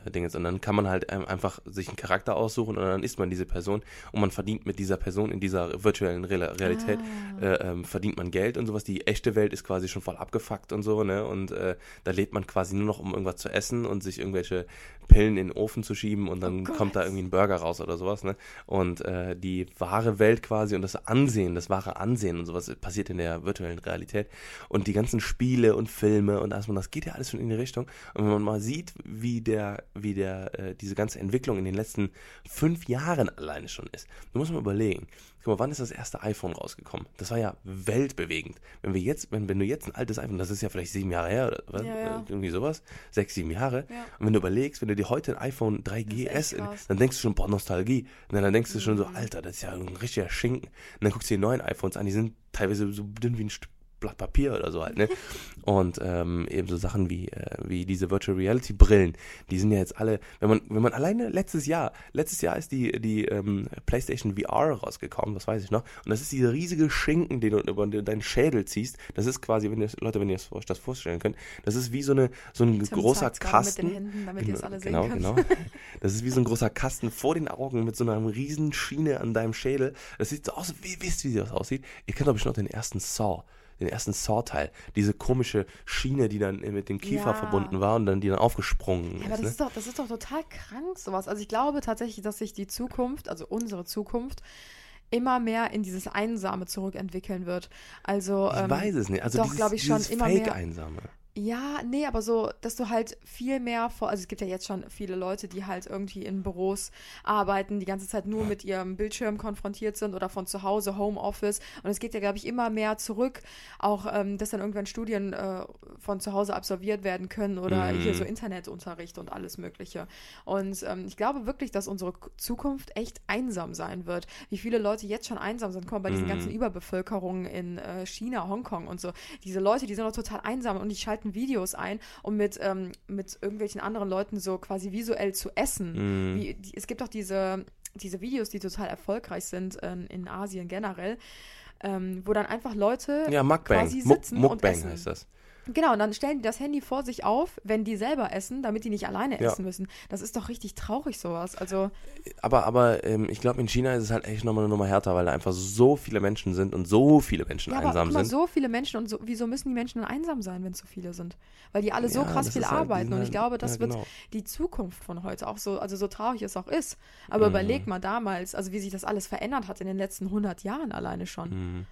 äh, Dinge. Und dann kann man halt ähm, einfach sich einen Charakter aussuchen und dann ist man diese Person und man verdient mit dieser Person in dieser virtuellen Re Realität ah. äh, ähm, verdient man Geld und sowas. Die echte Welt ist quasi schon voll abgefuckt und so, ne? Und äh, da lebt man quasi nur noch, um irgendwas zu essen und sich irgendwelche Pillen in den Ofen zu schieben und dann oh kommt da irgendwie ein Burger raus oder sowas, ne? Und äh, die wahre Welt quasi und das Ansehen, das wahre Ansehen und sowas passiert in der virtuellen Realität. Und die ganzen Spiele und Filme und alles, das geht ja alles schon in die Richtung. Und wenn man mal sieht, wie der, wie der, äh, diese ganze Entwicklung in den letzten fünf Jahren alleine schon ist, du musst mal überlegen, guck mal, wann ist das erste iPhone rausgekommen? Das war ja weltbewegend. Wenn wir jetzt, wenn, wenn du jetzt ein altes iPhone, das ist ja vielleicht sieben Jahre her oder was? Ja, ja. irgendwie sowas, sechs, sieben Jahre. Ja. Und wenn du überlegst, wenn du dir heute ein iPhone 3GS, in, dann denkst du schon, boah, Nostalgie. Und dann denkst du schon so, mhm. Alter, das ist ja ein richtiger Schinken. Und dann guckst du die neuen iPhones an, die sind teilweise so dünn wie ein Stück Blatt Papier oder so halt, ne? Und ähm, eben so Sachen wie, äh, wie diese Virtual Reality Brillen, die sind ja jetzt alle, wenn man, wenn man alleine letztes Jahr, letztes Jahr ist die, die ähm, PlayStation VR rausgekommen, das weiß ich noch, und das ist dieser riesige Schinken, den du über deinen Schädel ziehst. Das ist quasi, wenn ihr, Leute, wenn ihr euch das vorstellen könnt, das ist wie so eine, so ein Tim großer Kasten. Mit den Händen, damit genau, ihr es alle sehen genau, könnt. genau. Das ist wie so ein großer Kasten vor den Augen mit so einer riesen Schiene an deinem Schädel. Das sieht so aus, wie wisst wie das aussieht? Ihr kennt glaube ich noch den ersten Saw den ersten Saw-Teil. Diese komische Schiene, die dann mit dem Kiefer ja. verbunden war und dann die dann aufgesprungen ja, aber das, ne? ist doch, das ist doch total krank, sowas. Also ich glaube tatsächlich, dass sich die Zukunft, also unsere Zukunft, immer mehr in dieses Einsame zurückentwickeln wird. Also ich ähm, weiß es nicht. Also doch, glaube ich schon immer mehr. Einsame. Ja, nee, aber so, dass du halt viel mehr vor, also es gibt ja jetzt schon viele Leute, die halt irgendwie in Büros arbeiten, die ganze Zeit nur mit ihrem Bildschirm konfrontiert sind oder von zu Hause, Homeoffice. Und es geht ja, glaube ich, immer mehr zurück, auch, ähm, dass dann irgendwann Studien äh, von zu Hause absolviert werden können oder mhm. hier so Internetunterricht und alles Mögliche. Und ähm, ich glaube wirklich, dass unsere Zukunft echt einsam sein wird. Wie viele Leute jetzt schon einsam sind, kommen bei diesen mhm. ganzen Überbevölkerungen in äh, China, Hongkong und so. Diese Leute, die sind doch total einsam und die schalten schalten Videos ein, um mit, ähm, mit irgendwelchen anderen Leuten so quasi visuell zu essen. Mhm. Wie, die, es gibt auch diese, diese Videos, die total erfolgreich sind äh, in Asien generell ähm, wo dann einfach Leute Ja, Mukbang. quasi Muk sitzen und Mukbang essen. heißt das. Genau, und dann stellen die das Handy vor sich auf, wenn die selber essen, damit die nicht alleine Ja. essen müssen. Das ist doch richtig traurig, sowas. Also, Aber, aber ähm, ich glaube, in China ist es halt echt nochmal eine Nummer härter, weil da einfach so viele Menschen sind und so viele Menschen ja, aber einsam mal, sind. so viele Menschen und so, wieso müssen die Menschen dann einsam sein, wenn es so viele sind? Weil die alle so Ja, krass viel halt- arbeiten. und ich halt- glaube, das ja, wird genau. die Zukunft von heute auch so, also so traurig es auch ist. Aber Mhm. überleg mal damals, also wie sich das alles verändert hat in den letzten 100 Jahren alleine schon. Mhm.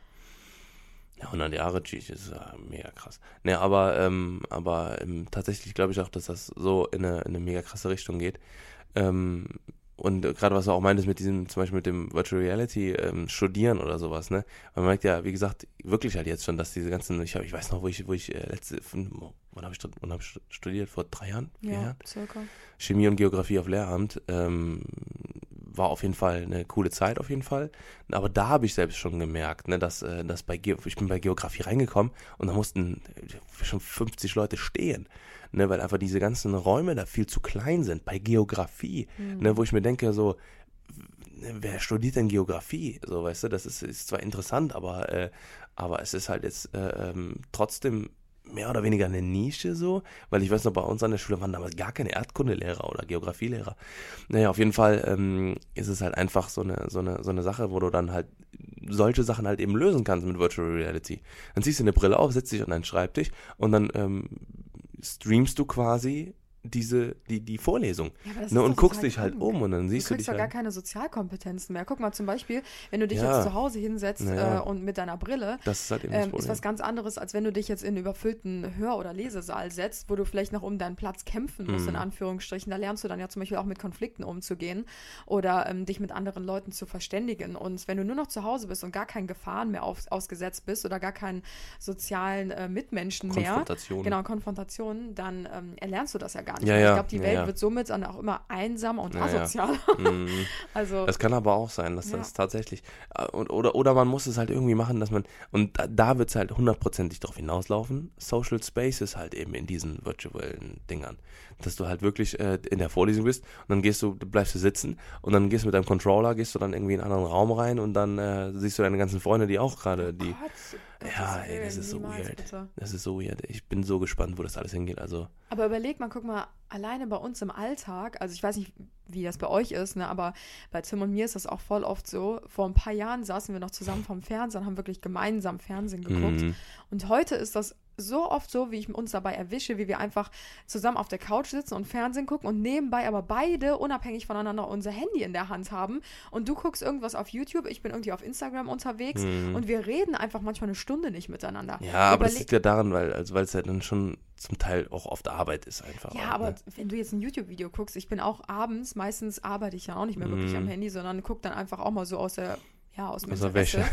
Ja, 100 Jahre, tschüss, ist ja mega krass. Ne, aber, ähm, aber ähm, tatsächlich glaube ich auch, dass das so in eine, in eine mega krasse Richtung geht. Ähm, und gerade was du auch meintest mit diesem, zum Beispiel mit dem Virtual Reality ähm, Studieren oder sowas, ne? Man merkt ja, wie gesagt, wirklich halt jetzt schon, dass diese ganzen, ich, hab, ich weiß noch, wo ich, wo ich äh, letzte, wann habe ich, wann hab ich studiert? Vor drei Jahren? Ja, Jahren? circa. Chemie und Geografie auf Lehramt ähm, war auf jeden Fall eine coole Zeit auf jeden Fall. Aber da habe ich selbst schon gemerkt, ne, dass, äh, dass bei Ge ich bin bei Geografie reingekommen und da mussten äh, schon 50 Leute stehen, ne, weil einfach diese ganzen Räume da viel zu klein sind bei Geografie, Mhm. ne, wo ich mir denke so wer studiert denn Geografie? So, weißt du, das ist, ist zwar interessant, aber, äh, aber es ist halt jetzt äh, ähm, trotzdem mehr oder weniger eine Nische so, weil ich weiß noch, bei uns an der Schule waren damals gar keine Erdkundelehrer oder Geografielehrer. Naja, auf jeden Fall ähm, ist es halt einfach so eine, so, eine, so eine Sache, wo du dann halt solche Sachen halt eben lösen kannst mit Virtual Reality. Dann ziehst du eine Brille auf, setzt dich an deinen Schreibtisch und dann ähm, streamst du quasi diese, die, die Vorlesung. Ja, Ne, und guckst dich halt krank. um und dann Du siehst du, kriegst doch gar halt. keine Sozialkompetenzen mehr. Guck mal zum Beispiel, wenn du dich Ja. jetzt zu Hause hinsetzt Ja, ja. äh, und mit deiner Brille, Das ist halt eben das ähm, ist was ganz anderes, als wenn du dich jetzt in einen überfüllten Hör- oder Lesesaal setzt, wo du vielleicht noch um deinen Platz kämpfen musst, Mhm. in Anführungsstrichen. Da lernst du dann ja zum Beispiel auch mit Konflikten umzugehen oder ähm, dich mit anderen Leuten zu verständigen. Und wenn du nur noch zu Hause bist und gar keinen Gefahren mehr auf, ausgesetzt bist oder gar keinen sozialen äh, Mitmenschen mehr, Konfrontation. genau, Konfrontationen, dann ähm, erlernst du das ja gar nicht Ja, ja, Ich glaube, die Welt ja. wird somit dann auch immer einsamer und asozialer. Mhm. Also, Das kann aber auch sein, dass das tatsächlich. äh, Und, oder, oder man muss es halt irgendwie machen, dass man. Und da, da wird es halt hundertprozentig darauf hinauslaufen. Social Spaces halt eben in diesen virtuellen Dingern. Dass du halt wirklich äh, in der Vorlesung bist und dann gehst du, du bleibst du sitzen und dann gehst du mit deinem Controller, gehst du dann irgendwie in einen anderen Raum rein und dann äh, siehst du deine ganzen Freunde, die auch gerade die. Gott, Ja, ey, das Willen, ist so niemals, weird. bitte. Das ist so weird. Ich bin so gespannt, wo das alles hingeht. Also. Aber überleg mal, guck mal, alleine bei uns im Alltag, also ich weiß nicht, wie das bei euch ist, ne, aber bei Tim und mir ist das auch voll oft so. Vor ein paar Jahren saßen wir noch zusammen vorm Fernseher und haben wirklich gemeinsam Fernsehen geguckt. Mhm. Und heute ist das so oft so, wie ich uns dabei erwische, wie wir einfach zusammen auf der Couch sitzen und Fernsehen gucken und nebenbei aber beide unabhängig voneinander unser Handy in der Hand haben. Und du guckst irgendwas auf YouTube, ich bin irgendwie auf Instagram unterwegs Mhm. und wir reden einfach manchmal eine Stunde nicht miteinander. Ja, aber das liegt ja daran, weil also weil es ja dann schon zum Teil auch oft Arbeit ist einfach. Ja, auch, aber ne? wenn du jetzt ein YouTube-Video guckst, ich bin auch abends, meistens arbeite ich ja auch nicht mehr wirklich Mhm. am Handy, sondern gucke dann einfach auch mal so aus der, ja, aus dem Aus der Interesse.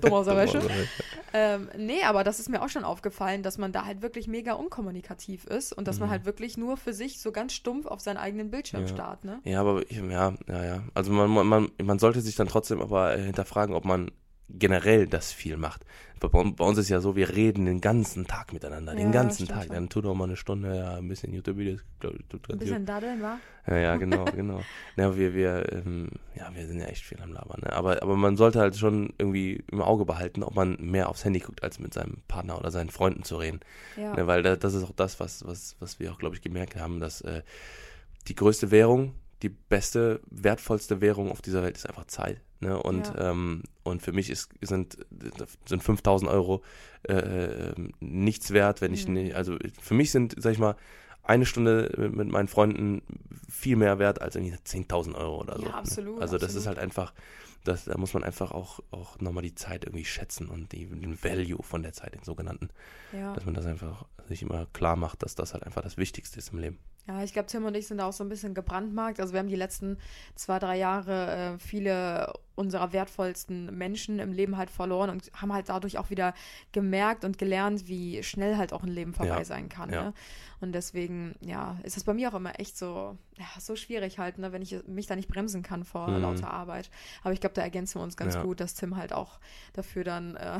Dumm aus der Wäsche. Ähm, nee, aber das ist mir auch schon aufgefallen, dass man da halt wirklich mega unkommunikativ ist und dass man Mhm. halt wirklich nur für sich so ganz stumpf auf seinen eigenen Bildschirm Ja. starrt, ne? Ja, aber ich, ja, ja, ja. Also man, man- man, man sollte sich dann trotzdem aber äh, hinterfragen, ob man generell das viel macht. Bei, bei uns ist ja so, wir reden den ganzen Tag miteinander, den Ja, ganzen stimmt Tag. schon. Dann tut doch mal eine Stunde, ja, ein bisschen YouTube-Videos, Ein bisschen daddeln, war? Ja, ja, genau, genau. Ja, wir, wir, ähm, ja, wir sind ja echt viel am Labern, ne? Aber, aber man sollte halt schon irgendwie im Auge behalten, ob man mehr aufs Handy guckt, als mit seinem Partner oder seinen Freunden zu reden. Ja. Ne, weil da, das ist auch das, was, was, was wir auch, glaube ich, gemerkt haben, dass äh, die größte Währung, die beste, wertvollste Währung auf dieser Welt ist einfach Zeit. Ne? Und, Ja. ähm, und für mich ist, sind, sind 5000 Euro äh, äh, nichts wert, wenn ich Mhm. nicht, also für mich sind, sag ich mal, eine Stunde mit, mit meinen Freunden viel mehr wert als irgendwie 10.000 Euro oder Ja, so. ne? absolut, Also das ist absolut. halt einfach, das, da muss man einfach auch, auch nochmal die Zeit irgendwie schätzen und die, den Value von der Zeit, den sogenannten Ja. dass man das einfach sich immer klar macht, dass das halt einfach das Wichtigste ist im Leben. Ja, ich glaube, Tim und ich sind auch so ein bisschen gebrandmarkt. Also wir haben die letzten zwei, drei Jahre äh, viele unserer wertvollsten Menschen im Leben halt verloren und haben halt dadurch auch wieder gemerkt und gelernt, wie schnell halt auch ein Leben vorbei Ja, sein kann. ja. Ne? Und deswegen, ja, ist es bei mir auch immer echt so, ja, so schwierig halt, ne, wenn ich mich da nicht bremsen kann vor Mhm. lauter Arbeit. Aber ich glaube, da ergänzen wir uns ganz gut, dass Tim halt auch dafür dann äh,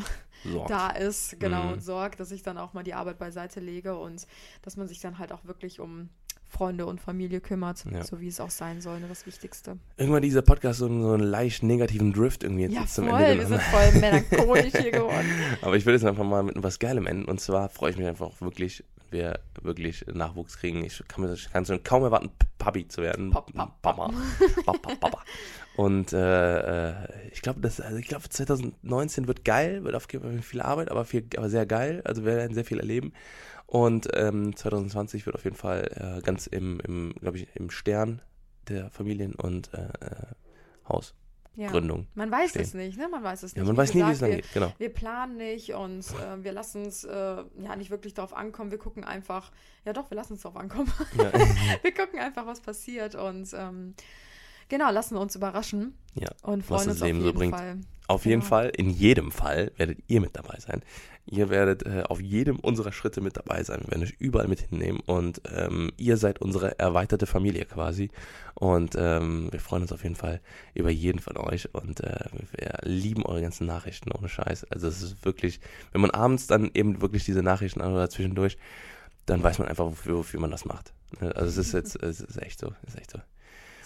da ist, genau, Mhm. und sorgt, dass ich dann auch mal die Arbeit beiseite lege und dass man sich dann halt auch wirklich um Freunde und Familie kümmert, Ja. so wie es auch sein soll, ne, das Wichtigste. Irgendwann dieser Podcast so, einen- so einen leicht negativen Drift irgendwie jetzt Ja, zum voll, Ende wir genommen. sind voll melancholisch hier geworden. Aber ich will jetzt einfach mal mit was Geilem enden. Und zwar freue ich mich einfach auch wirklich, wenn wir wirklich Nachwuchs kriegen. Ich kann mir das kann schon kaum erwarten, Papi zu werden. Papa. Papa, Papa. Und äh, äh, ich glaube, das, also ich glaube, 2019 wird geil, wird auf jeden Fall viel Arbeit, aber viel, aber sehr geil. Also wir werden sehr viel erleben. Und ähm, 2020 wird auf jeden Fall äh, ganz im, im glaube ich, im Stern der Familien- und äh, äh, Hausgründung. Ja. Man weiß stehen. es nicht, ne? Man weiß es nicht. Ja, man Wie weiß nie, wie es gesagt, dann geht. Genau. Wir planen nicht und äh, wir lassen es äh, ja nicht wirklich darauf ankommen. Wir gucken einfach, ja doch, wir lassen es darauf ankommen. Ja. wir gucken einfach, was passiert und ähm, genau, lassen uns überraschen Ja, und was freuen das uns Leben auf so jeden bringt. Fall. Auf jeden Genau. Fall, in jedem Fall werdet ihr mit dabei sein. Ihr werdet äh, auf jedem unserer Schritte mit dabei sein. Wir werden euch überall mit hinnehmen und ähm, ihr seid unsere erweiterte Familie quasi. Und ähm, wir freuen uns auf jeden Fall über jeden von euch und äh, wir lieben eure ganzen Nachrichten ohne Scheiß. Also es ist wirklich, wenn man abends dann eben wirklich diese Nachrichten an oder zwischendurch, dann weiß man einfach, wofür, wofür man das macht. Ne? Also es ist jetzt, es ist echt so, es ist echt so.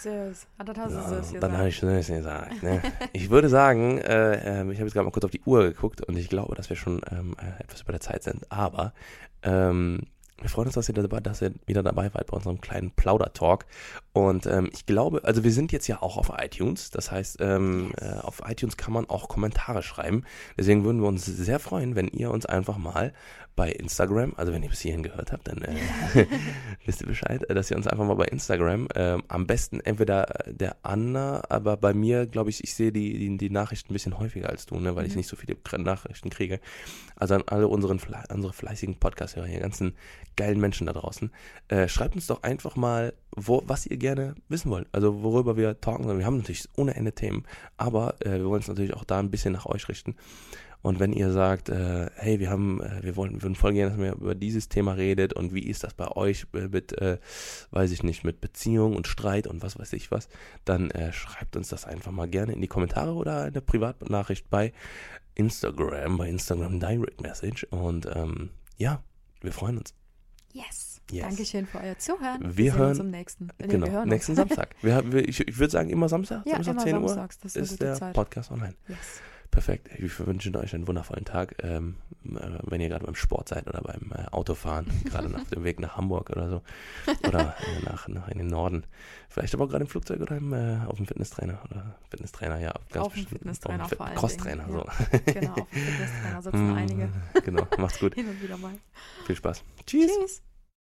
Süß. Ah, das hast du Ja, süß hier dann habe ich es gesagt. Ne? Ich würde sagen, äh, ähm, ich habe jetzt gerade mal kurz auf die Uhr geguckt und ich glaube, dass wir schon ähm, äh, etwas über der Zeit sind. Aber ähm, wir freuen uns, dass ihr, dabei, dass ihr wieder dabei wart bei unserem kleinen Plauder-Talk. Und ähm, ich glaube, also wir sind jetzt ja auch auf iTunes. Das heißt, ähm, Yes. äh, auf iTunes kann man auch Kommentare schreiben. Deswegen würden wir uns sehr freuen, wenn ihr uns einfach mal bei Instagram, also wenn ihr bis hierhin gehört habt, dann äh, wisst ihr Bescheid, äh, dass ihr uns einfach mal bei Instagram, ähm, am besten entweder äh, der Anna, aber bei mir, glaube ich, ich sehe die, die, die Nachrichten ein bisschen häufiger als du, ne, weil ich Mhm. nicht so viele Nachrichten kriege. Also an alle unseren, unsere fleißigen Podcast-Hörer hier, ganzen geilen Menschen da draußen, äh, schreibt uns doch einfach mal, wo, was ihr gerne wissen wollt. Also worüber wir talken sollen. Wir haben natürlich ohne Ende Themen, aber äh, wir wollen uns natürlich auch da ein bisschen nach euch richten. Und wenn ihr sagt, äh, hey, wir haben, äh, wir wollen, würden voll gerne, dass ihr über dieses Thema redet und wie ist das bei euch äh, mit, äh, weiß ich nicht, mit Beziehung und Streit und was weiß ich was, dann äh, schreibt uns das einfach mal gerne in die Kommentare oder eine Privatnachricht bei Instagram, bei Instagram Direct Message. Und ähm, ja, wir freuen uns. Yes. Yes. Dankeschön für euer Zuhören. Wir sehen hören- uns im nächsten. Nee, genau, wir hören nächsten. Samstag. Wir, wir, ich ich würde sagen, immer Samstag, Ja, Samstag immer 10 Uhr samstags, das ist der Zeit. Podcast online. Yes. Perfekt. Ich wünsche euch einen wundervollen Tag, ähm, äh, wenn ihr gerade beim Sport seid oder beim äh, Autofahren, gerade nach dem Weg nach Hamburg oder so. Oder äh, nach, nach in den Norden. Vielleicht aber auch gerade im Flugzeug oder im, äh, auf dem Fitnesstrainer. Oder Fitnesstrainer, ja. Ganz Auf dem bestimmt. Fitnesstrainer Auf dem vor allen Crosstrainer, so. Genau, auf dem Fitnesstrainer sitzen einige. Genau, macht's gut. Hin und wieder mal. Viel Spaß. Tschüss. Tschüss.